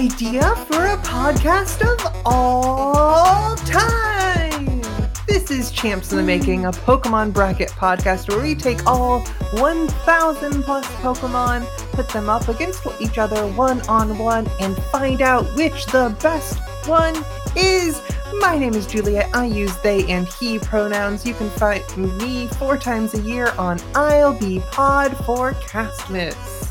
idea for a podcast of all time. This is Champs in the Making, a Pokemon bracket podcast where we take all 1,000 plus Pokemon, put them up against each other one on one, and find out which the best one is. My name is Juliet. I use they and he pronouns. You can find me four times a year on I'll Be Pod for Castmas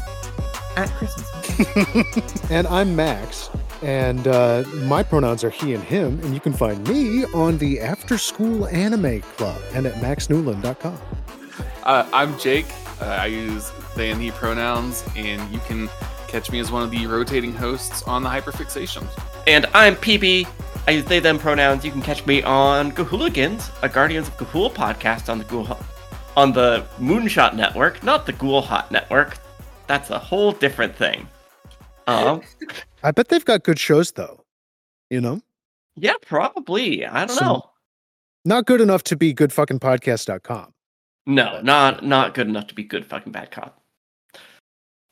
at Christmas. and I'm Max, and uh, my pronouns are he and him, and you can find me on the After School Anime Club and at maxnewland.com. Uh, I'm Jake. Uh, I use they and he pronouns, and you can catch me as one of the rotating hosts on the Hyperfixation. And I'm PB. I use they them pronouns. You can catch me on Gahooligans, a Guardians of Ga'Hoole podcast on the Ghoul on the Moonshot Network, not the Ghoul Hot Network. That's a whole different thing. Um, I bet they've got good shows though. You know? Yeah, probably. I don't so, know. Not good enough to be goodfuckingpodcast.com. No, not not good enough to be good fucking bad cop.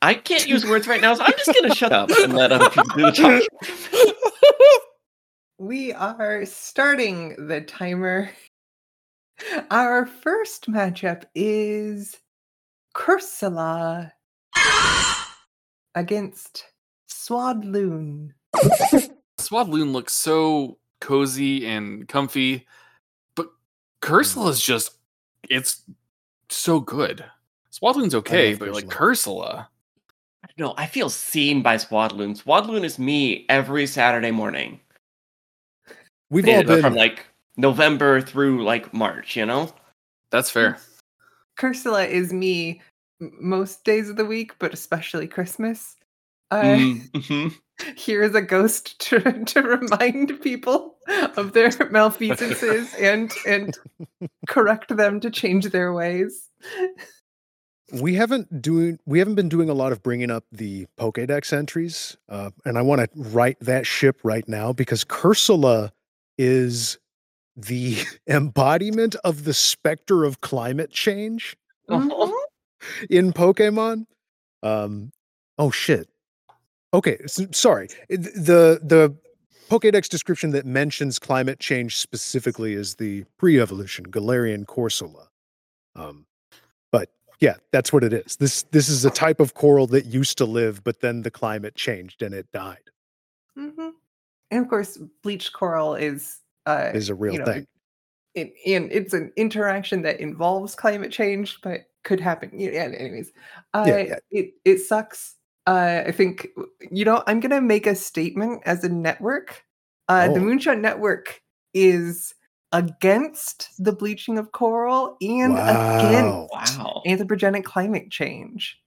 I can't use words right now, so I'm just gonna shut up and let other people do the talking. We are starting the timer. Our first matchup is Cursola against Swadloon. Swadloon looks so cozy and comfy, but Cursola is just it's so good. Swadloon's okay, but like Cursola. I don't know. I feel seen by Swadloon. Swadloon is me every Saturday morning. We've all been from like November through like March, you know? That's fair. Cursola is me most days of the week, but especially Christmas. Uh, mm-hmm. Here is a ghost to, to remind people of their malfeasances and and correct them to change their ways. We haven't doing we haven't been doing a lot of bringing up the Pokédex entries, uh, and I want to right that ship right now because Cursola is the embodiment of the specter of climate change. Mm-hmm in Pokemon. Um, oh shit. Okay, so, sorry. The the Pokédex description that mentions climate change specifically is the pre-evolution Galarian Corsola. Um, but yeah, that's what it is. This this is a type of coral that used to live, but then the climate changed and it died. Mm-hmm. And of course, bleached coral is uh, is a real you know, thing. It, and it's an interaction that involves climate change, but could happen. Yeah. Anyways, uh, yeah, yeah. it it sucks. Uh, I think you know I'm gonna make a statement as a network. Uh, oh. The Moonshot Network is against the bleaching of coral and wow. against wow. anthropogenic climate change.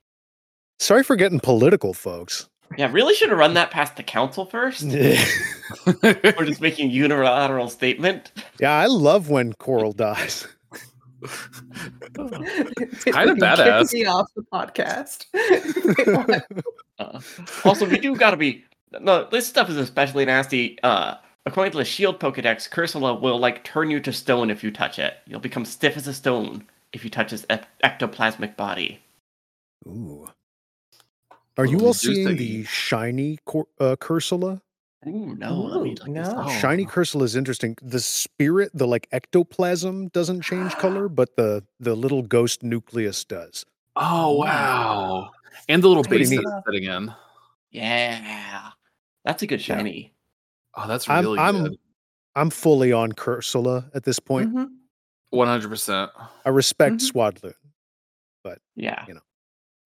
Sorry for getting political, folks. Yeah, really should have run that past the council first. Yeah. We're just making unilateral statement. Yeah, I love when coral dies kind of badass. Me off the podcast. uh, also, we do gotta be. No, this stuff is especially nasty. Uh, according to the Shield Pokedex, Cursola will like turn you to stone if you touch it. You'll become stiff as a stone if you touch its ectoplasmic body. Ooh. Are you all seeing the shiny cor- uh, Cursola? Ooh, no, Ooh, no. Shiny Cursola is interesting. The spirit, the like ectoplasm doesn't change color, but the the little ghost nucleus does. Oh wow! And the little base sitting in. Yeah, that's a good shiny. Yeah. Oh, that's really I'm, good. I'm I'm fully on Cursola at this point. Mm-hmm. One hundred percent. I respect mm-hmm. Swadloon, but yeah, you know,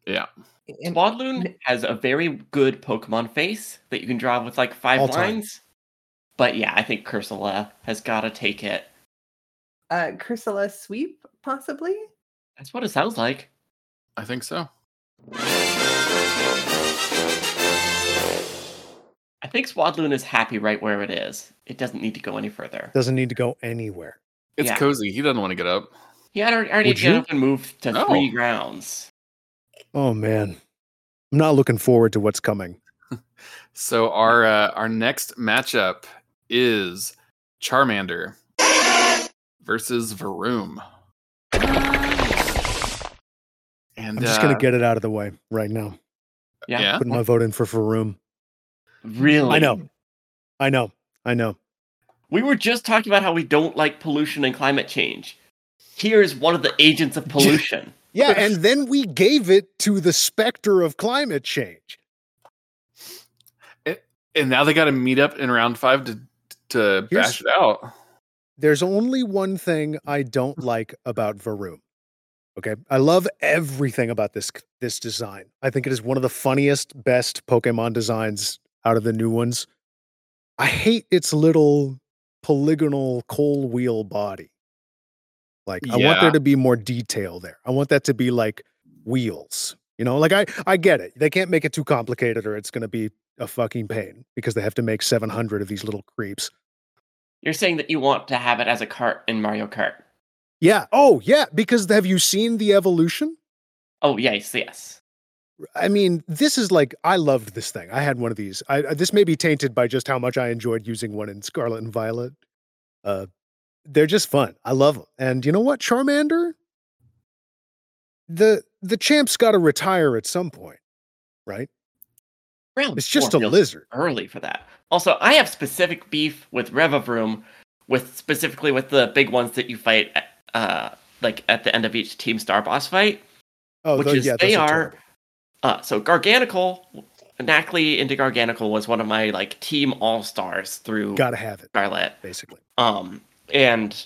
yeah. Swadloon has a very good Pokemon face that you can draw with like five All lines. Time. But yeah, I think Cursola has got to take it. Uh, Cursola sweep, possibly? That's what it sounds like. I think so. I think Swadloon is happy right where it is. It doesn't need to go any further. Doesn't need to go anywhere. It's yeah. cozy. He doesn't want to get up. He already, already get up and move to no. three grounds. Oh man, I'm not looking forward to what's coming. so our uh, our next matchup is Charmander versus Varoom. And I'm just uh, gonna get it out of the way right now. Yeah, putting my vote in for Varoom. Really? I know. I know. I know. We were just talking about how we don't like pollution and climate change. Here's one of the agents of pollution. Yeah, and then we gave it to the specter of climate change. And now they got to meet up in round five to to Here's- bash it out. There's only one thing I don't like about Varoom. Okay, I love everything about this this design. I think it is one of the funniest, best Pokemon designs out of the new ones. I hate its little polygonal coal wheel body. Like I want there to be more detail there. I want that to be like wheels. You know, like I I get it. They can't make it too complicated or it's going to be a fucking pain because they have to make 700 of these little creeps. You're saying that you want to have it as a cart in Mario Kart. Yeah. Oh, yeah. Because have you seen the evolution? Oh, yes, yes. I mean, this is like I loved this thing. I had one of these. I I- this may be tainted by just how much I enjoyed using one in Scarlet and Violet. Uh, they're just fun. I love them. And you know what, Charmander? The the champ's got to retire at some point, right? Round It's just a lizard. Early for that. Also, I have specific beef with Revavroom, with specifically with the big ones that you fight, at, uh, like at the end of each Team Star boss fight. Oh, Which tho- is yeah, they those are- Uh, so Garganacl, Nacli into Garganacl was one of my like team all stars through Got to have it, Scarlet. basically. Um, and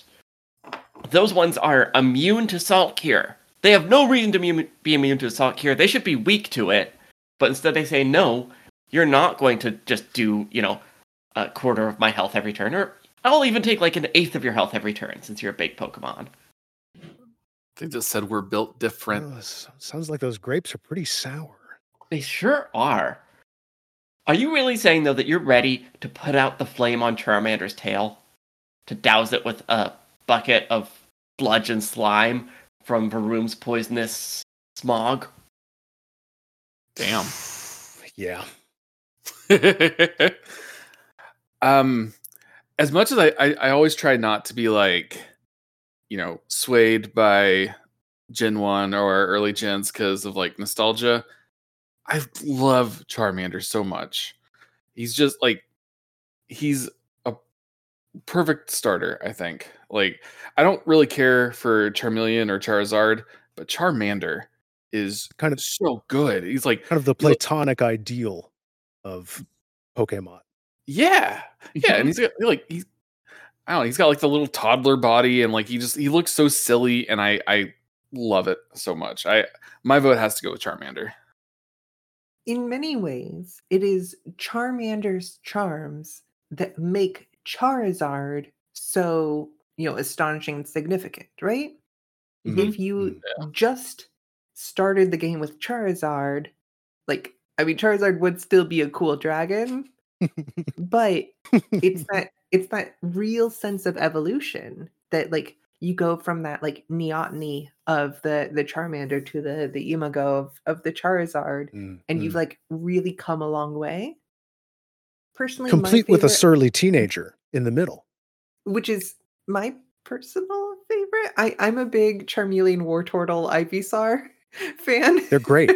those ones are immune to salt cure. They have no reason to be, be immune to salt cure. They should be weak to it, but instead they say no. You're not going to just do you know a quarter of my health every turn, or I'll even take like an eighth of your health every turn since you're a big Pokemon. They just said we're built different. Oh, sounds like those grapes are pretty sour. They sure are. Are you really saying though that you're ready to put out the flame on Charmander's tail, to douse it with a bucket of sludge and slime from Varoom's poisonous smog? Damn. Yeah. um, as much as I, I, I always try not to be like, you know, swayed by Gen One or early gens because of like nostalgia. I love Charmander so much. He's just like, he's a perfect starter. I think. Like, I don't really care for Charmeleon or Charizard, but Charmander is Kind of so good. He's like kind of the You look- platonic ideal of Pokemon. Yeah, yeah, and mm-hmm. he's got like he's I don't know, he's got like the little toddler body, and like he just he looks so silly, and I I love it so much. I my vote has to go with Charmander. In many ways, it is Charmander's charms that make Charizard so, you know, astonishing and significant, right? Mhm. If you just started the game with Charizard, like, I mean, Charizard would still be a cool dragon, but it's that it's that real sense of evolution that like you go from that like neoteny of the the Charmander to the the imago of, of the Charizard Mm, and mm. you've like really come a long way. Personally, complete my with a surly teenager in the middle. which is my personal favorite. I I'm a big Charmeleon Wartortle Ivysaur fan. They're great.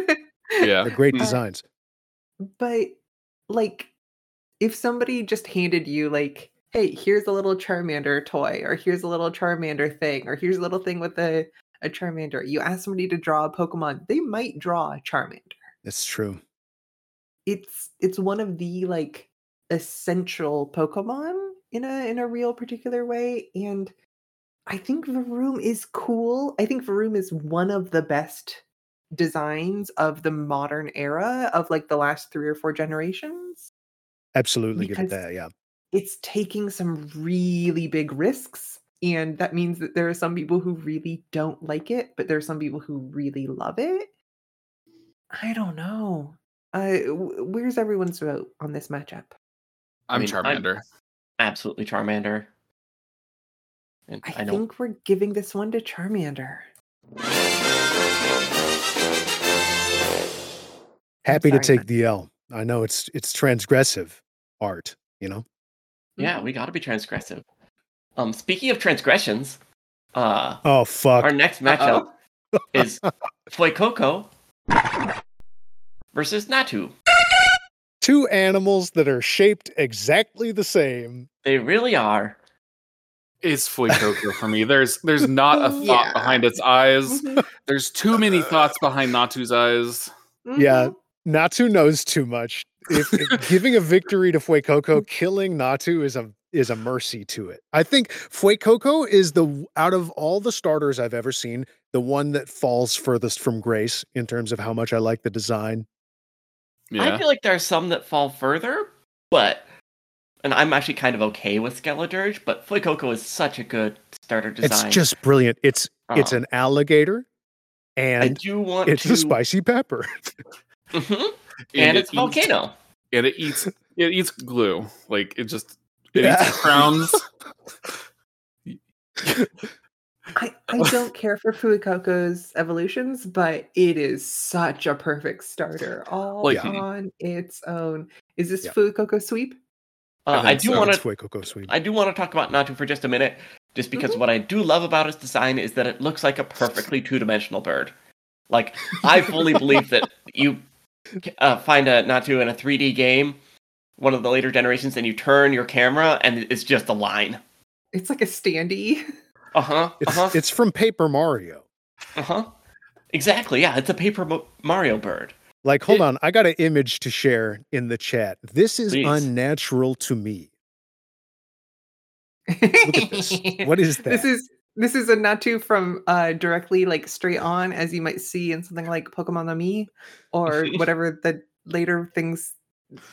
Yeah, They're great Mm. designs. but like if somebody just handed you like hey here's a little charmander toy or here's a little charmander thing or here's a little thing with a, a charmander you ask somebody to draw a pokemon they might draw a charmander That's true. it's it's one of the like essential pokemon in a in a real particular way and i think Varoom is cool i think Varoom is one of the best designs of the modern era of like the last three or four generations Absolutely give it Because- that. Yeah. it's taking some really big risks and that means that there are some people who really don't like it but there are some people who really love it i don't know uh, where's everyone's vote on this matchup I'm I'm- Charmander. Absolutely Charmander. And i, I, think we're giving this one to charmander Happy to take Matt. the L. I know it's it's transgressive art, you know. Yeah, we got to be transgressive. Um, speaking of transgressions, uh, Oh fuck. our next matchup is Fuecoco versus Natu. Two animals that are shaped exactly the same. They really are. It's Fuecoco for me. There's there's not a thought Yeah. behind its eyes. Mhm, There's too many thoughts behind Natu's eyes. Yeah, mhm. Natu knows too much. If, if giving a victory to Fuecoco, killing Natu is a is a mercy to it. I think Fuecoco is the out of all the starters I've ever seen, the one that falls furthest from grace in terms of how much I like the design. I feel like there are some that fall further, but and I'm actually kind of okay with Skeledirge, but Fuecoco is such a good starter design. It's just brilliant. It's it's Um, an alligator I and do want it's to a spicy pepper. Mhm. and, it it's eats- volcano. And it eats it eats glue. Like it just it Yeah. eats crowns. I, I don't care for Fuecoco's evolutions, but it is such a perfect starter all Like- on its own. Is this Yeah. Fuecoco sweep? Uh, I think do so. want It's to Fuecoco sweet. I do want to talk about Natu for just a minute, just because Mhm. what I do love about its design is that it looks like a perfectly two dimensional bird. Like I fully believe that you uh, find a Natu in a 3D game, one of the later generations, and you turn your camera and it's just a line. It's like a standee. Uh huh. Uh It's huh. it's from Paper Mario. Uh huh. Exactly. Yeah, it's a Paper Mario bird. Like, hold It- on, I got an image to share in the chat. This is Please. unnatural to me. Look at this. What is that? This is this is a Natu from uh directly like straight on, as you might see in something like Pokemon Amie, or whatever the later things,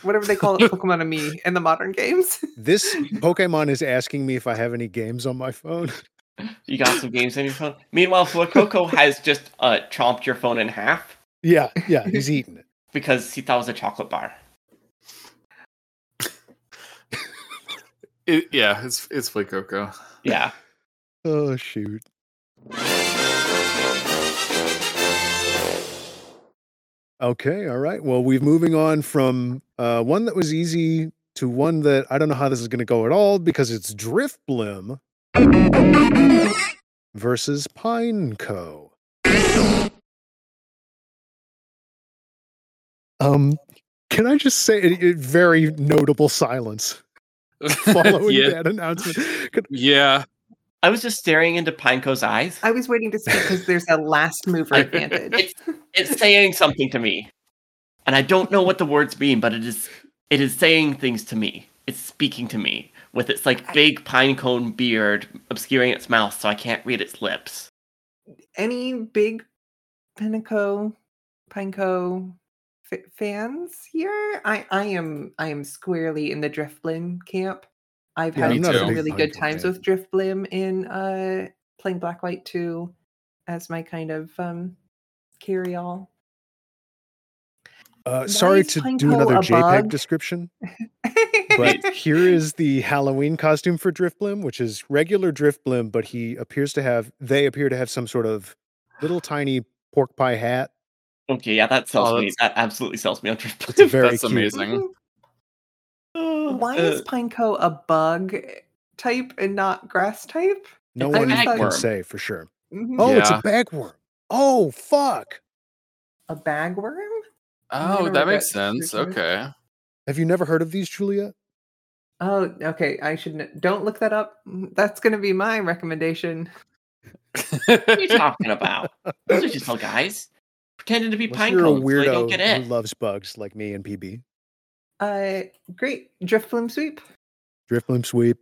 whatever they call it, Pokemon Amie in the modern games. This Pokemon is asking me if I have any games on my phone. You got some games on your phone. Meanwhile, Fuecoco has just uh, chomped your phone in half Yeah, yeah, he's eating it. because he thought it was a chocolate bar. It, yeah, it's it's Fuecoco. Yeah. Oh shoot. Okay, all right. Well, we're moving on from uh, one that was easy to one that I don't know how this is going to go at all because it's Drift Drifblim versus Pineco. Um, can I just say a, a very notable silence following yeah, that announcement? Could- yeah. I was just staring into Pineco's eyes. I was waiting to speak because there's a last mover advantage. It's it's saying something to me. And I don't know what the words mean, but it is it is saying things to me. It's speaking to me with its like big pinecone beard obscuring its mouth so I can't read its lips. Any big Pineco, Pineco f- fans here? I I am I am squarely in the Drifblim camp. I've Yeah, had I'm not a some really good times fan. with Drifblim in uh playing Black White 2 as my kind of um carry all. Uh, sorry is to do another JPEG bug? description, but here is the Halloween costume for Drifblim, which is regular Drifblim, but he appears to have, they appear to have some sort of little tiny pork pie hat. Okay, yeah, that sells Oh, me. That absolutely sells me on Drift. It's very That's cute. amazing. Why Uh, is Pineco a bug type and not grass type? No It's one can bagworm. say for sure. Mhm. Oh, it's a Yeah. bagworm. Oh, fuck. A bagworm? Oh, that makes sense. Okay. Have you never heard of these, Juliet? Oh, okay. I should kn- don't look that up. That's going to be my recommendation. What are you talking about? Those are just little guys pretending to be Unless pine you're a cones. so don't weirdo get who loves bugs like me and PB. Uh, great Drifblim sweep. Drifblim sweep.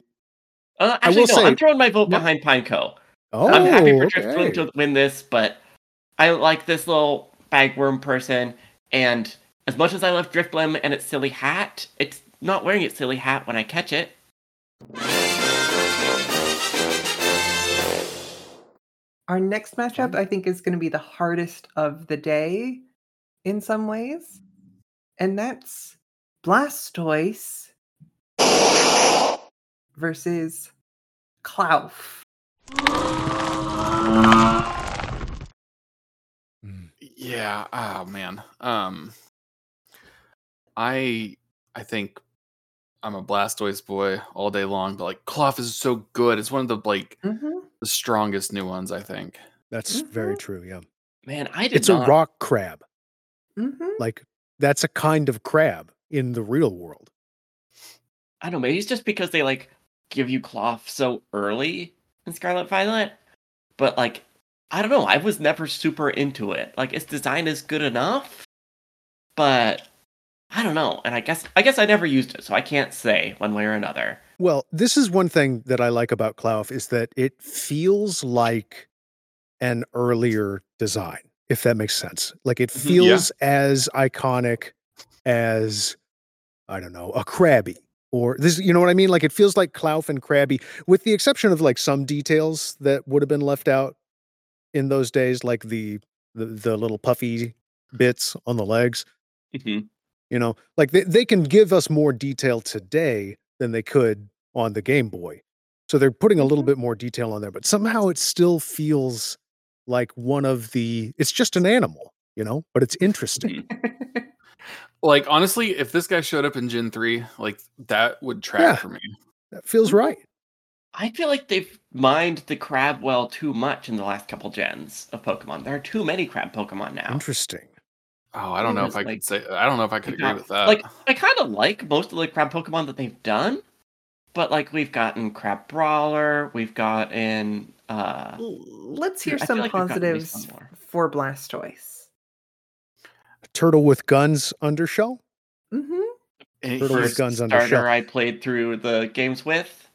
Uh, I actually, will no. say- I'm throwing my vote No. behind Pineco. Oh, I'm happy for okay. Drifblim to win this, but I like this little bagworm person. And as much as I love Drifblim and its silly hat, it's not wearing its silly hat when I catch it. Our next matchup, I think, is going to be the hardest of the day in some ways, and that's Blastoise versus Klawf. Yeah. Oh man. Um. I I think I'm a Blastoise boy all day long, but like Klawf is so good. It's one of the like Mhm. the strongest new ones. I think. That's very Mhm. true. Yeah. Man, I did It's not. a rock crab. Mhm. Like, that's a kind of crab. in the real world. I don't know. Maybe it's just because they like give you Klawf so early in Scarlet Violet, but like I don't know. I was never super into it. Like its design is good enough, but I don't know. And I guess I guess I never used it, so I can't say one way or another. Well, this is one thing that I like about Klawf is that it feels like an earlier design, if that makes sense. Like it Mhm. Yeah. feels as iconic as I don't know, a Krabby or this, you know what I mean? Like it feels like Klawf and Krabby, with the exception of like some details that would have been left out in those days, like the the, the little puffy bits on the legs. Mhm. You know, like they, they can give us more detail today than they could on the Game Boy. So they're putting a little Mhm. bit more detail on there, but somehow it still feels like one of the it's just an animal, you know, but it's interesting. Like honestly, if this guy showed up in Gen three, like that would track Yeah. for me. That feels right. I feel like they've mined the crab well too much in the last couple gens of Pokemon. There are too many crab Pokemon now. Interesting. Oh, I don't know if I like- could say. I don't know if I could Yeah, agree with that. Like I kind of like most of the crab Pokemon that they've done, but like we've gotten Crabrawler, we've gotten uh Let's hear I some like we've gotten at least positives one more. for Blastoise. Turtle with guns undershell. hmm And Turtle with guns under starter shell. I played through the games with,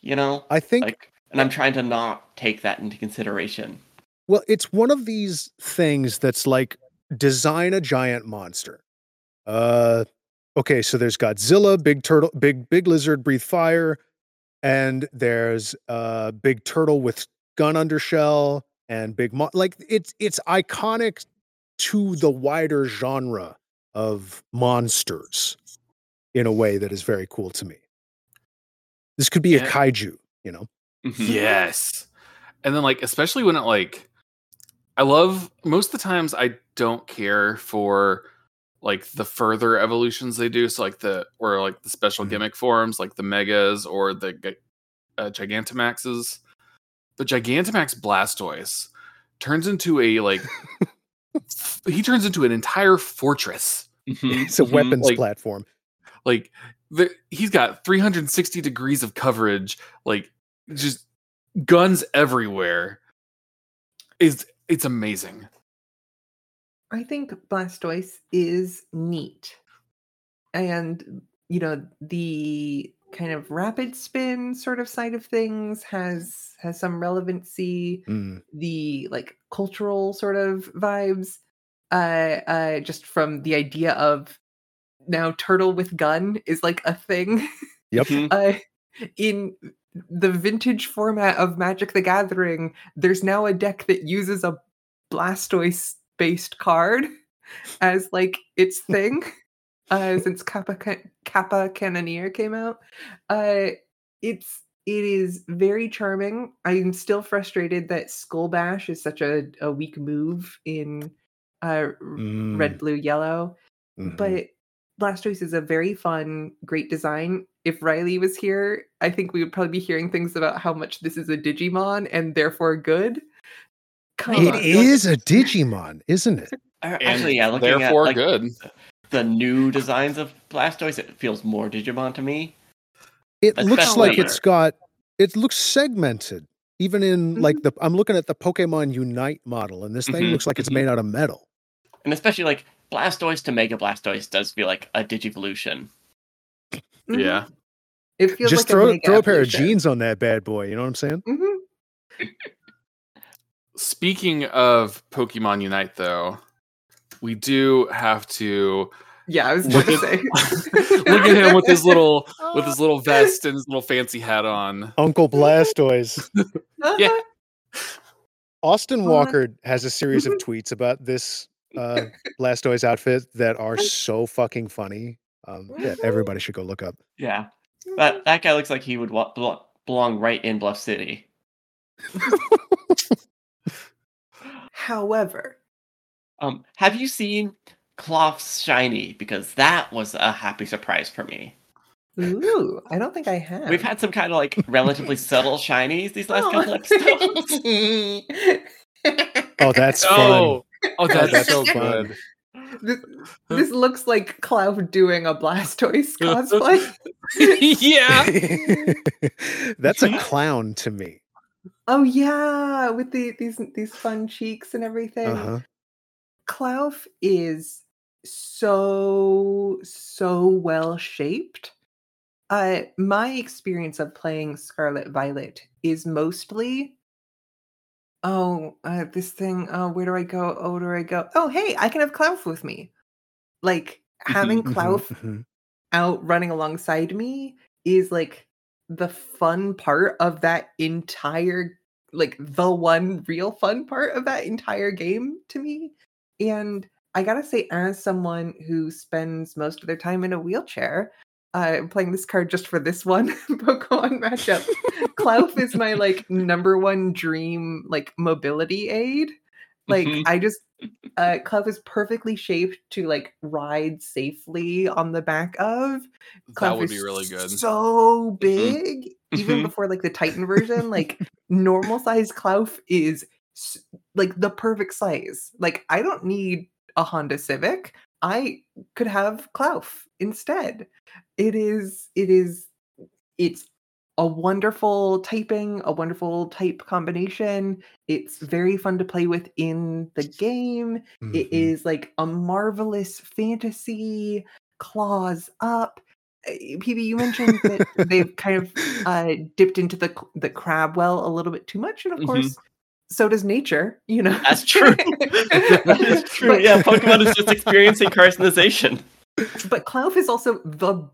you know, I think like, and I'm trying to not take that into consideration. Well, it's one of these things that's like design a giant monster. Uh okay, so there's Godzilla, big turtle, big big lizard breathe fire, and there's uh big turtle with gun undershell and big mo- like it's it's iconic to the wider genre of monsters in a way that is very cool to me. This could be a kaiju, you know. Yes. And then like especially when it like I love most of the times I don't care for like the further evolutions they do so like the or like the special Mhm. gimmick forms like the megas or the Gi- uh, gigantamaxes but gigantamax blastoise turns into a like he turns into an entire fortress Mhm, It's a mhm. weapons Like- platform. like the, he's got 360 degrees of coverage like just guns everywhere is it's amazing I think Blastoise is neat. And, you know, the kind of rapid spin sort of side of things has has some relevancy. Mm. The like cultural sort of vibes. Uh uh just from the idea of now turtle with gun is like a thing. Yep. Uh, in the vintage format of Magic the Gathering, there's now a deck that uses a Blastoise based card as like its thing. uh, since Kappa Kappa Cannoneer came out, uh, it's it is very charming. I'm still frustrated that Skull Bash is such a, a weak move in uh, Mm, red, blue, yellow mhm. but Blastoise is a very fun, great design. If Riley was here, I think we would probably be hearing things about how much this is a Digimon and therefore good. Come it on. is a Digimon, isn't it? Uh, Actually, yeah, looking at therefore like, good the new designs of Blastoise, it feels more Digimon to me. It looks like it's got. It looks segmented, even in like Mhm. the. I'm looking at the Pokemon Unite model, and this thing Mhm, looks like it's mhm. made out of metal. And especially like Blastoise to Mega Blastoise does feel like a Digivolution. Mhm. yeah It feels Just like throw a throw a pair of evolution. jeans on that bad boy. You know what I'm saying? Mhm. speaking of pokemon unite though we do have to Yeah, I was Look going to say. look at him with his little with his little vest and his little fancy hat on Uncle Blastoise. yeah. Austin Well, Walker has a series of tweets about this uh, Blastoise outfit that are so fucking funny. Um, yeah, everybody should go look up. Yeah, that that guy looks like he would wa- belo- belong right in Bluff City. However, Um, have you seen Klawf's shiny? Because that was a happy surprise for me. ooh, I don't think I have. We've had some kind of like relatively subtle shinies these last couple episodes. Oh, that's fun. oh oh that's that's so fun. Good this, this looks like Klawf doing a Blastoise cosplay. yeah. That's a clown to me. oh yeah, with the these these fun cheeks and everything. Uh-huh. Klawf is so so well shaped. Uh, my experience of playing Scarlet Violet is mostly, oh, uh, this thing. Oh, where do I go? Oh, where do I go? Oh, hey, I can have Klawf with me. Like having Mhm, Klawf mhm. out running alongside me is like the fun part of that entire like the one real fun part of that entire game to me and i gotta say as someone who spends most of their time in a wheelchair uh, i'm playing this card just for this one pokemon matchup Klawf is my like number one dream like mobility aid like Mhm. i just uh Klawf is perfectly shaped to like ride safely on the back of that would be really good. So big, even Mhm. before like the Titan version, like normal size Klawf is like the perfect size. Like I don't need a Honda Civic. I could have Klawf instead. It is it is it's a wonderful typing, a wonderful type combination. It's very fun to play with in the game. It Mhm. is like a marvelous fantasy claws up. Uh, PB, you mentioned that they've kind of uh, dipped into the the crab well a little bit too much, and of Mhm. course, so does nature. You know, That's true. That's true. But- yeah, Pokemon is just experiencing carcinization. but Klawf is also the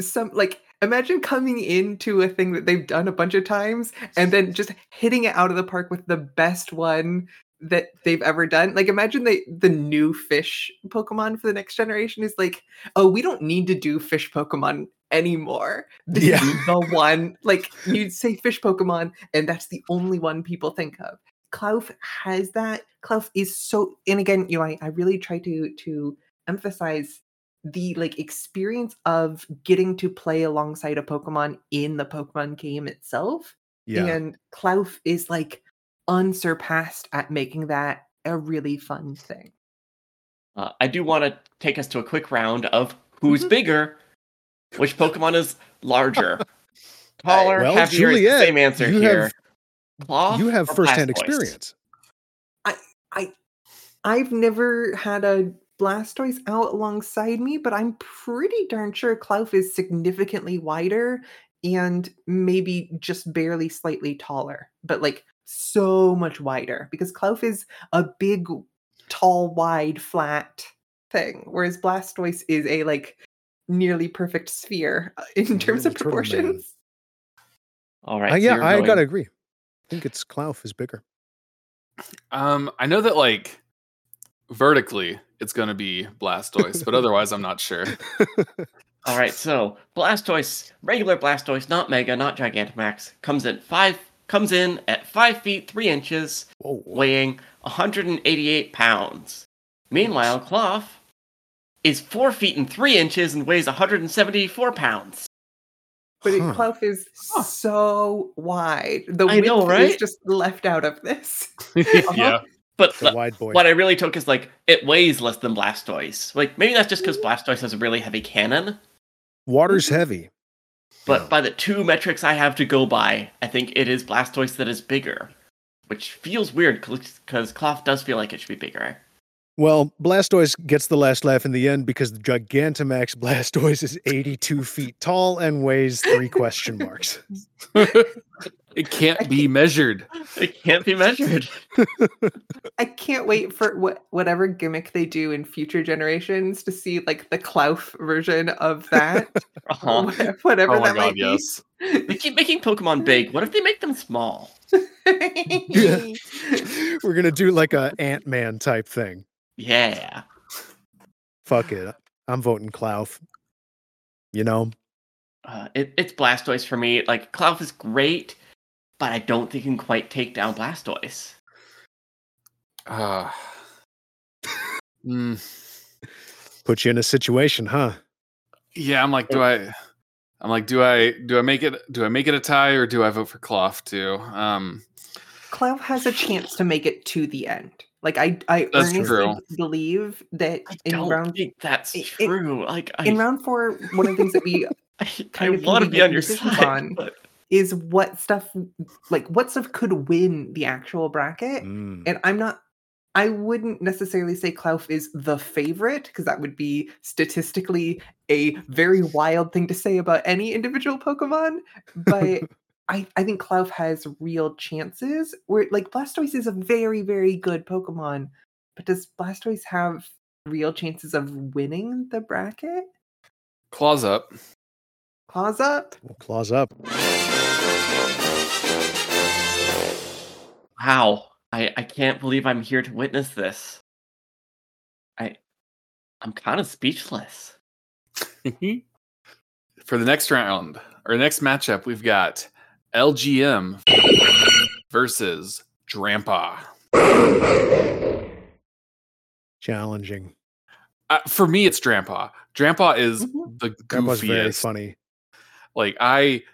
some like imagine coming into a thing that they've done a bunch of times and then just hitting it out of the park with the best one that they've ever done. Like imagine they the new fish Pokemon for the next generation is like, oh, we don't need to do fish Pokemon anymore. This Yeah. is the one. Like you'd say fish Pokemon, and that's the only one people think of. Klawf has that. Klawf is so and again, you know, I, I really try to to emphasize the like experience of getting to play alongside a Pokemon in the Pokemon game itself. Yeah. And Klawf is like unsurpassed at making that a really fun thing. Uh, I do want to take us to a quick round of who's Mhm. bigger, which Pokemon is larger. Taller, Well, heavier the Juliet, same answer you here. have- Klawf you have or firsthand Blastoise? experience. I I I've never had a Blastoise out alongside me, but I'm pretty darn sure Klawf is significantly wider and maybe just barely slightly taller, but like so much wider because Klawf is a big, tall, wide, flat thing, whereas Blastoise is a like nearly perfect sphere uh, in terms of Little turtle man. proportions. All right. Uh, so yeah, you're I going- gotta agree. I think it's Klawf is bigger. Um, I know that like vertically it's gonna be Blastoise, but otherwise I'm not sure. All right, so Blastoise, regular Blastoise, not Mega, not Gigantamax, comes in five comes in at five feet three inches, Whoa. weighing 188 pounds. Meanwhile, Klawf is four feet and three inches and weighs 174 pounds. But it, Huh. Klawf is Huh. so wide. The I width know, is just left out of this. yeah. Uh-huh. But The wide boy. what I really took is like it weighs less than Blastoise. Like maybe that's just because mm-hmm. Blastoise has a really heavy cannon. Water's mm-hmm. heavy. But Yeah. by the two metrics I have to go by, I think it is Blastoise that is bigger, which feels weird because Klawf does feel like it should be bigger. Well, Blastoise gets the last laugh in the end because the Gigantamax Blastoise is 82 feet tall and weighs three question marks. it can't be measured. It can't be measured. I can't wait for what whatever gimmick they do in future generations to see like the Klawf version of that. Uh-huh. Wha- Whatever Oh my that god, might yes. They keep making Pokemon big. What if they make them small? be. We're gonna do like a Ant Man type thing. Yeah. Fuck it. I'm voting Klawf. You know? Uh, it, it's Blastoise for me. Like, Klawf is great, but I don't think he can quite take down Blastoise. Uh, mm, Put you in a situation, huh? yeah, I'm like, do I? I'm like, do I do I make it do I make it a tie or do I vote for Klawf too? Um, Klawf has a chance to make it to the end. Like I, I That's earnestly true. believe that I in don't round think that's it- it- true. like I, in round four, one of the things that we I, kind of want to be on your side, on. but is what stuff like what stuff could win the actual bracket. Mm. And I'm not I wouldn't necessarily say Klawf is the favorite because that would be statistically a very wild thing to say about any individual Pokemon. But I, I think Klawf has real chances. Where like Blastoise is a very, very good Pokemon, but does Blastoise have real chances of winning the bracket? Claws up. Claws up. Well, claws up. wow, I I can't believe I'm here to witness this. I I'm kind of speechless. For the next round or next matchup, we've got LGM versus Drampa. Challenging. Uh, for me, it's Drampa. Drampa is Mhm. the Grandpa's very goofiest. funny. Like I,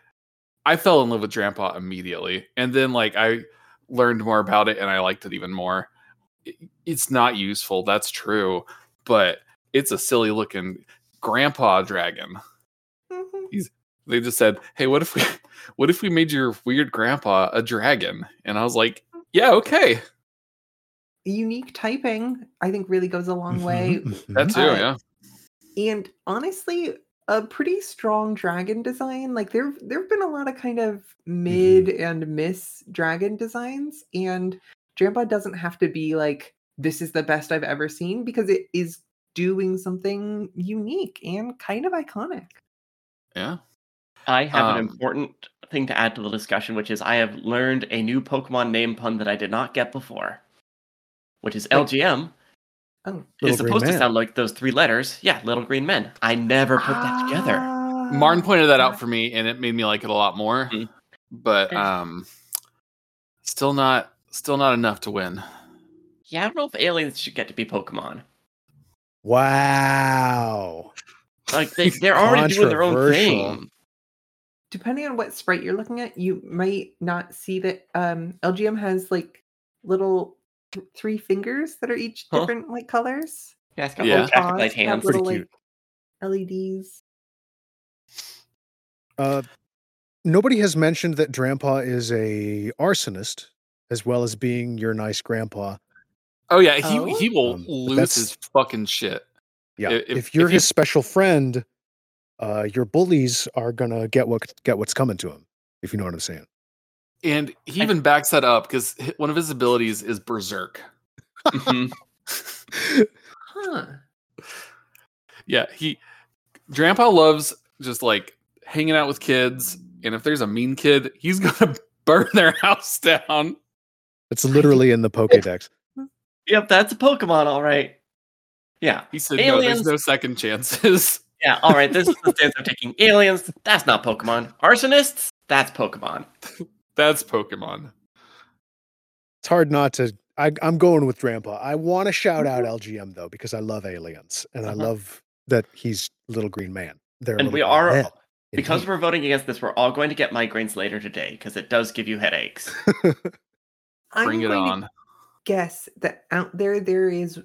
I fell in love with Drampa immediately, and then like I learned more about it, and I liked it even more. It- It's not useful, that's true, but it's a silly looking grandpa dragon. Mhm. They just said, "Hey, what if we, what if we made your weird grandpa a dragon?" And I was like, "Yeah, okay, Unique typing, I think, really goes a long way. Mhm, mhm. that too, Uh, yeah." and honestly a pretty strong dragon design like there there have been a lot of kind of mid and miss dragon designs and Drampa doesn't have to be like this is the best I've ever seen because it is doing something unique and kind of iconic. Yeah. I have an Um, important thing to add to the discussion, which is I have learned a new Pokemon name pun that I did not get before, which is Like- LGM. Oh. It's Green supposed to sound like those three letters. Yeah, Little Green Men. I never put that together. Martin pointed that Ah, out for me, and it made me like it a lot more. Mhm. But um, still not, still not enough to win. Yeah, I don't know if aliens should get to be Pokemon. Wow. Like they, they're already doing their own thing. Depending on what sprite you're looking at, you might not see that um LGM has like little th- three fingers that are each Huh? different like colors. Yeah, it's got Yeah. little traffic Paws light hands. little Pretty like LEDs. Uh, nobody has mentioned that Drampa is a arsonist, as well as being your nice grandpa. Oh yeah, he Oh? he will Um, lose his fucking shit. Yeah. If, if- you're if you- his special friend, uh, your bullies are gonna get what get what's coming to them. If you know what I'm saying. And he even backs that up because one of his abilities is Berserk. Mhm. Huh. Yeah, he Grandpa loves just like hanging out with kids, and if there's a mean kid, he's gonna burn their house down. It's literally in the Pokédex. Yep, that's a Pokemon, all right. Yeah, He said, "No, there's no second chances." yeah, all right. This is the stance I'm taking. Aliens, that's not Pokemon. Arsonists, that's Pokemon. That's Pokemon. It's hard not to. I, I'm going with Grandpa. I want to shout out LGM though because I love aliens and I Mm-hmm. Uh-huh. love that he's Little Green Man. They're And we are man because me. we're voting against this. We're all going to get migraines later today because it does give you headaches. I'm Bring it going to on. guess that out there there is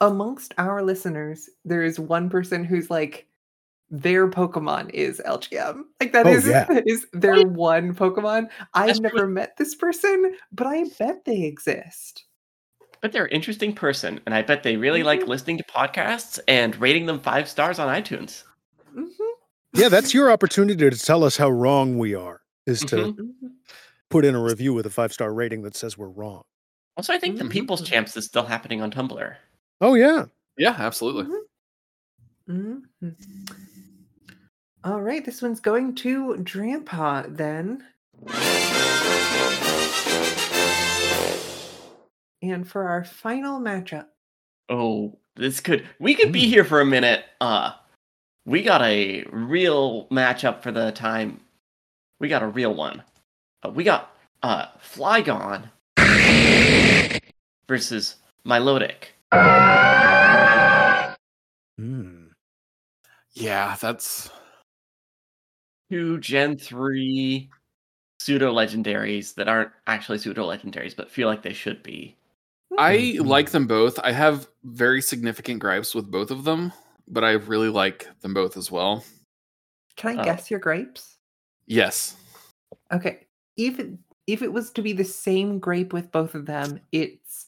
amongst our listeners there is one person who's like their Pokemon is LGM. Like that Oh, is yeah. that is their one Pokemon. I've That's never met this person, but I bet they exist. But they're an interesting person, and I bet they really like Mhm. listening to podcasts and rating them five stars on iTunes. Mhm, yeah, that's your opportunity to tell us how wrong we are. Is to Mhm. mhm. put in a review with a five star rating that says we're wrong. Also, I think the Mhm. People's Champs is still happening on Tumblr. Oh yeah. Yeah, absolutely. Mhm. All right, this one's going to Drampa then. And for our final matchup, Oh, this could we could be here for a minute. Uh we got a real matchup for the time. We got a real one. Uh, we got uh Flygon versus Milotic. Hmm. Yeah, that's Two Gen 3 pseudo legendaries that aren't actually pseudo legendaries, but feel like they should be. I Mhm. like them both. I have very significant gripes with both of them, but I really like them both as well. Can I Uh, guess your grapes? Yes. Okay. If it, if it was to be the same grape with both of them, it's y-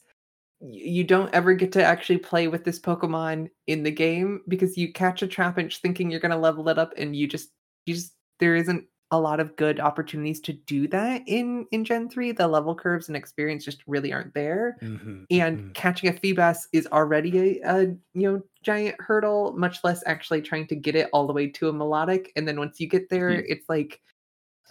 you don't ever get to actually play with this Pokemon in the game because you catch a Trapinch thinking you're gonna level it up and you just you just there isn't a lot of good opportunities to do that in in Gen 3. The level curves and experience just really aren't there. Mhm, And mhm. catching a Feebas is already a, a you know giant hurdle, much less actually trying to get it all the way to a Milotic. And then once you get there, it's like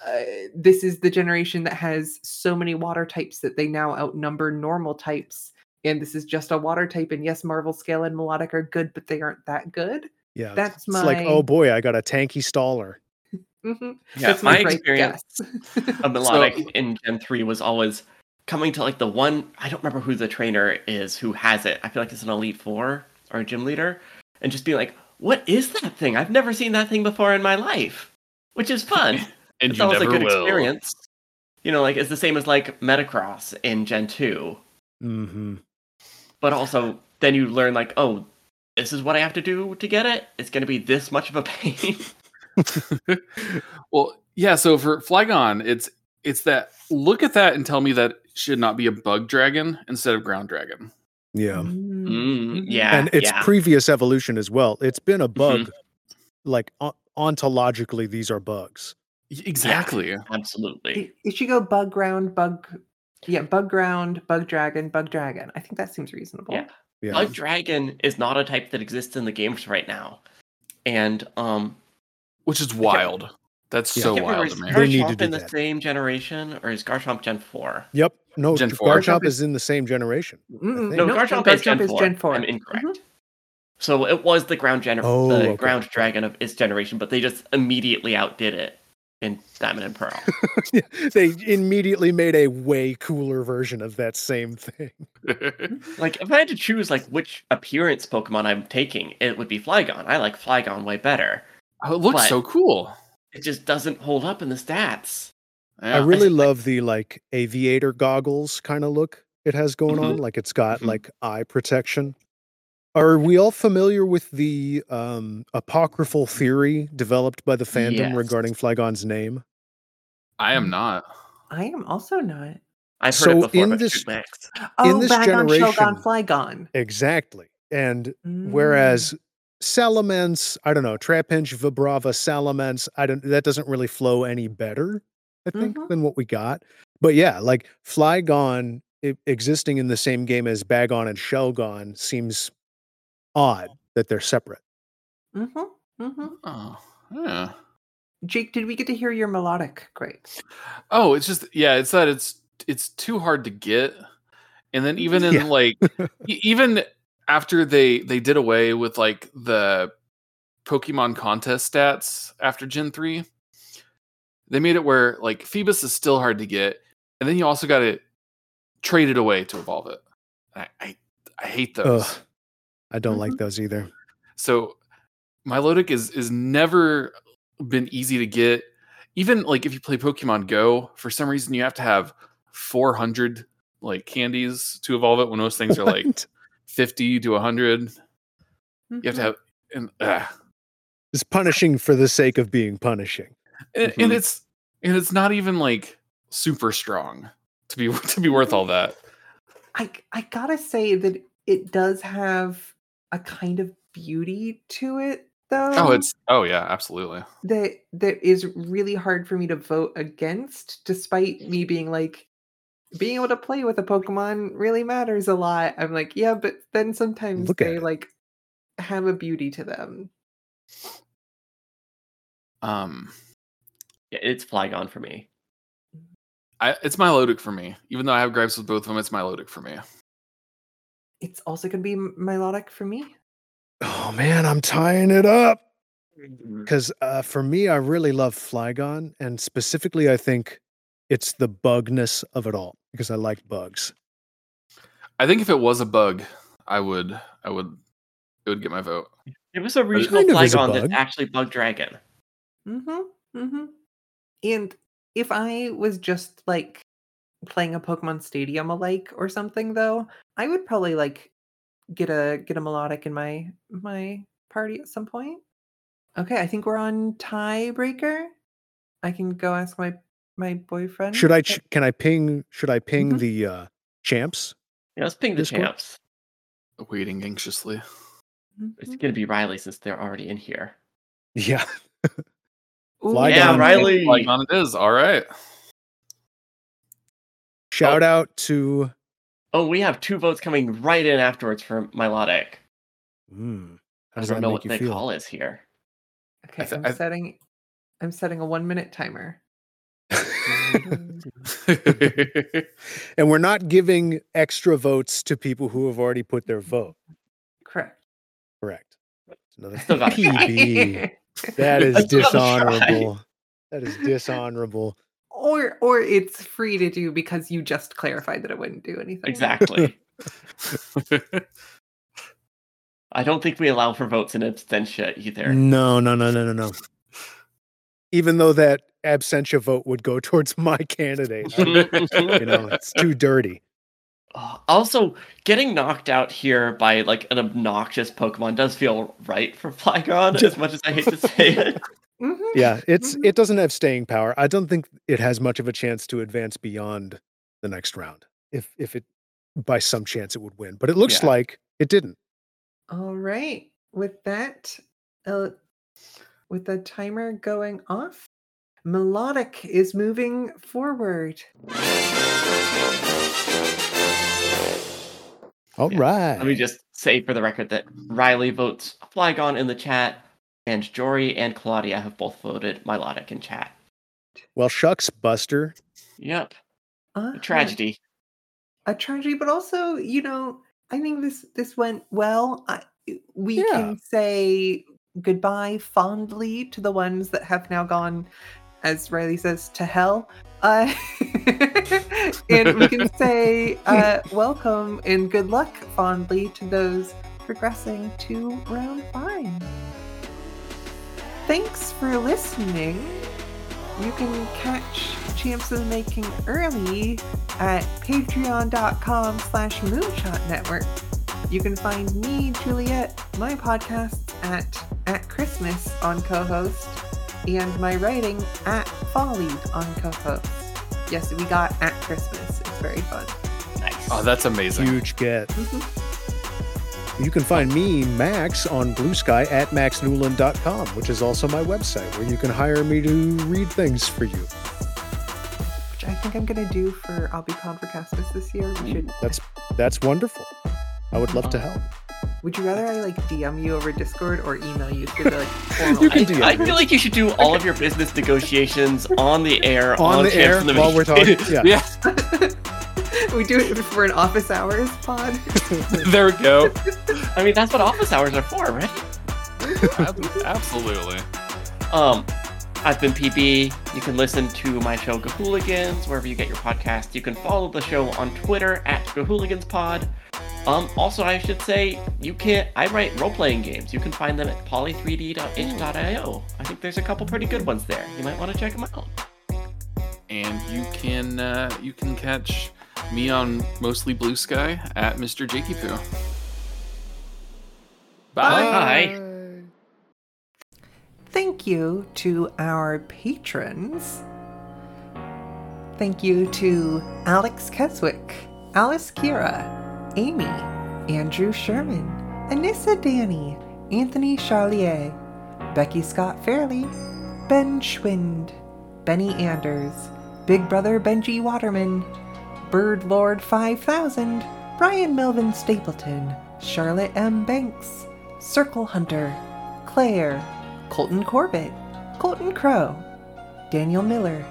uh, this is the generation that has so many water types that they now outnumber normal types. And this is just a water type. And yes, Marvel Scale and Milotic are good, but they aren't that good. yeah, that's my it's like, oh boy, I got a tanky staller. Mhm. Yeah, That's my great experience guess. a Milotic So- in Gen 3 was always coming to like the one I don't remember who the trainer is who has it. I feel like it's an Elite Four or a gym leader, and just being like, What is that thing? I've never seen that thing before in my life. Which is fun. And it's you always a good will. experience. You know, like it's the same as like Metagross in Gen 2. hmm But also then you learn like, oh, this is what I have to do to get it. It's gonna be this much of a pain. well, yeah. So for Flygon, it's it's that look at that and tell me that should not be a bug dragon instead of ground dragon. Yeah. Mm, Mm, mhm. yeah. and its yeah. previous evolution as well. It's been a Mm-hmm. bug. Like on- ontologically, these are bugs. Y- Exactly. Absolutely. It, it should go bug ground, bug yeah, bug ground, bug dragon, bug dragon. I think that seems reasonable. Yeah. Yeah. Bug Dragon is not a type that exists in the games right now. And um Which is wild. That's Yeah. so can't wild is to me. They need to Garchomp do in the that. same generation or is Garchomp Gen 4? Yep. No, Gen Gen four. Garchomp Garchomp is in the same generation. No, No, Garchomp, is, Gen, 4. Gen 4. I'm incorrect. Mhm. So it was the ground gener- Oh, the okay. ground dragon of its generation, but they just immediately outdid it in Diamond and Pearl. they immediately made a way cooler version of that same thing. like if I had to choose like which appearance Pokemon I'm taking, it would be Flygon. I like Flygon way better. oh, it looks But- so cool. It just doesn't hold up in the stats. Yeah. I really love the like aviator goggles kind of look it has going Mhm. on. Like it's got Mhm. like eye protection. Are we all familiar with the um, apocryphal theory developed by the fandom Yes. regarding Flygon's name? I am not. I am also not. I've heard So it before, in this- shoot Max. Oh, this Bagon, generation- Shelgon, Flygon. Exactly. And Mm. whereas Salamence, I don't know, Trapinch, Vibrava, Salamence, I don't that doesn't really flow any better, I think, Mhm. than what we got. But yeah, like Flygon i- existing in the same game as Bagon and Shelgon seems odd that they're separate. Mm-hmm. Mm-hmm. Oh, yeah. Jake, did we get to hear your Milotic grapes? Oh, it's just yeah, it's that it's it's too hard to get. And then even in Yeah. like even after they they did away with like the Pokemon contest stats after Gen 3, they made it where like Feebas is still hard to get, and then you also got to trade it away to evolve it. I I, I hate those. Ugh, I don't like those either. So Milotic is is never been easy to get. Even like if you play Pokemon Go, for some reason you have to have 400 like candies to evolve it when most things are like 50 to 100. You Mm-hmm. have to have and uh, It's punishing for the sake of being punishing. and, Mhm. and it's and it's not even like super strong to be to be worth all that. I I gotta say that it does have a kind of beauty to it, though. Oh, it's oh yeah, absolutely. that that is really hard for me to vote against, despite me being like being able to play with a Pokemon really matters a lot. I'm like, yeah, but then sometimes Look they like have a beauty to them. Um Yeah, it's Flygon for me. I it's Milotic for me. Even though I have gripes with both of them, it's Milotic for me. It's also gonna be m- Milotic for me. Oh man, I'm tying it up. Because uh, for me, I really love Flygon, and specifically, I think it's the bugness of it all because I like bugs. I think if it was a bug, I would I would it would get my vote. It was a regional kind of is a Flygon bug. that's actually Bug Dragon. Mm-hmm. Mm-hmm. And if I was just like playing a Pokemon Stadium alike or something though, I would probably like get a get a Milotic in my my party at some point. Okay, I think we're on tiebreaker. I can go ask my my boyfriend. Should I? Ch- can I ping? Should I ping Mhm. the uh, champs? Yeah, let's ping the Discord? champs. Waiting anxiously. It's Mhm. gonna be Riley since they're already in here. Yeah. Ooh, Flygon. Yeah, Riley. Like on it is. All right. Shout out to. Oh, we have two votes coming right in afterwards for Milotic. Mm, I don't know what the feel? call is here. Okay, th- I'm I- setting I'm setting a one minute timer. and we're not giving extra votes to people who have already put their vote. Correct. Correct. Another Still gotta try. PB. That is I still gotta try. dishonorable. That is dishonorable. Or or it's free to do because you just clarified that it wouldn't do anything. Exactly. I don't think we allow for votes in abstention either. No, no, no, no, no, no. Even though that absentia vote would go towards my candidate, I- you know, it's too dirty. Oh, also, getting knocked out here by like an obnoxious Pokemon does feel right for Flygon, Just- as much as I hate to say it. Mhm. Yeah, it's Mhm. it doesn't have staying power. I don't think it has much of a chance to advance beyond the next round. If if it by some chance it would win, but it looks Yeah. like it didn't. All right. With that, uh, with the timer going off, Milotic is moving forward. All Yeah. right. Let me just say for the record that Riley votes Flygon in the chat, and Jory and Claudia have both voted Milotic in chat. well, shucks, Buster. Yep, Uh-huh. a tragedy. A tragedy, but also, you know, I think this this went well. I, we Yeah. can say goodbye fondly to the ones that have now gone, as Riley says, to hell. Uh, and we can say uh, welcome and good luck fondly to those progressing to round five. Thanks for listening. You can catch Champs of the Making early at patreon.com slash moonshot network. You can find me, Juliet, my podcast at at Christmas on co-host, and my writing at Folly on co-host. Yes, we got at Christmas. It's very fun. Nice. oh, that's amazing. Huge get. Mhm. You can find me, Max, on Blue Sky at maxnewland.com, which is also my website where you can hire me to read things for you. Which I think I'm gonna do for I'll be Con for Castus this year. We should. That's that's wonderful. I would love to help. Would you rather I like DM you over Discord or email you through the like formal? You can I, DM I me. feel like you should do all of your business negotiations on the air, On the air while we're talking. Yeah. Yeah, we do it for an office hours pod. there we go. I mean, that's what office hours are for, right? Absolutely. Um, I've been PB. You can listen to my show Gahooligans wherever you get your podcast. You can follow the show on Twitter at GahooligansPod. Um, also, I should say you can I write role playing games. You can find them at poly3d.h.io. I think there's a couple pretty good ones there. You might want to check them out. And you can uh, you can catch me on mostly Blue Sky at Mr. Jakey Poo. Bye. Bye. Thank you to our patrons. Thank you to Alex Keswick, Alice Kira, Amy, Andrew Sherman, Anissa Danny, Anthony Charlier, Becky Scott Fairley, Ben Schwind, Benny Anders, Big Brother Benji Waterman, Bird Lord 5000, Brian Melvin Stapleton, Charlotte M. Banks, Circle Hunter, Claire, Colton Corbett, Colton Crow, Daniel Miller,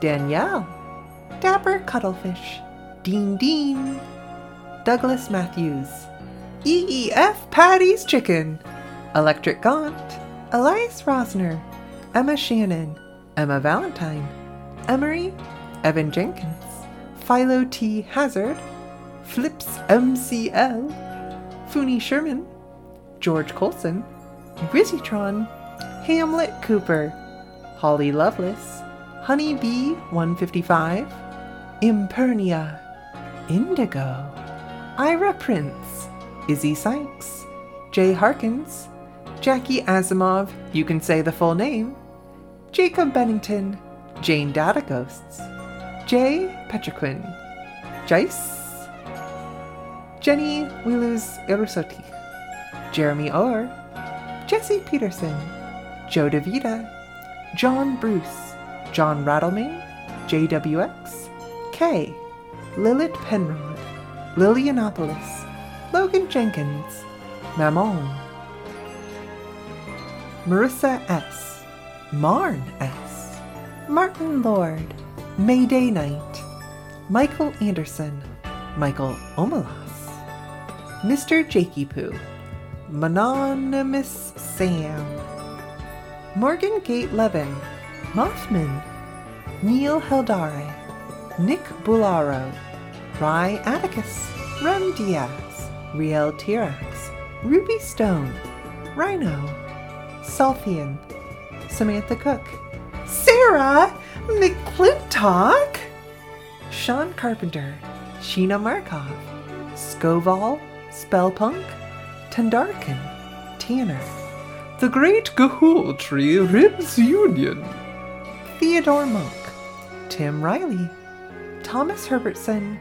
Danielle, Dapper Cuttlefish, Dean Dean, Douglas Matthews, EEF Patty's Chicken, Electric Gaunt, Elias Rosner, Emma Shannon, Emma Valentine, Emery, Evan Jenkins, Philo T. Hazard, Flips MCL, Fooney Sherman, George Colson, Grizzytron, Hamlet Cooper, Holly Lovelace, Honeybee 155, Impernia, Indigo, Ira Prince, Izzy Sykes, Jay Harkins, Jackie Asimov, you can say the full name, Jacob Bennington, Jane Data Ghosts, Jay Petriquin, Jice, Jenny Wilus Erusotti, Jeremy Orr, Jesse Peterson, Joe DeVita, John Bruce, John Rattlemane, JWX, Kay, Lilith Penrod, Lilianopolis, Logan Jenkins, Mammon, Marissa S., Marn S., Martin Lord, Mayday Night, Michael Anderson, Michael Omalas, Mr. Jakey Poo, Mononymous Sam, Morgan Gate Levin, Mothman, Neil Heldare, Nick Bularo, Rye Atticus, Rem Diaz, Riel Tirax, Ruby Stone, Rhino, Sulfian, Samantha Cook, Sarah McClintock, Sean Carpenter, Sheena Markov, Scoval, Spellpunk, Tandarkin, Tanner, The Great Ga'Hoole Tree, Ribs Union, Theodore Monk, Tim Riley, Thomas Herbertson,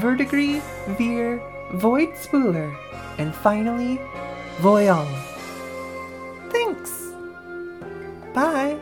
Verdigree, Veer, Void Spooler, and finally, Voyant. Thanks. Bye.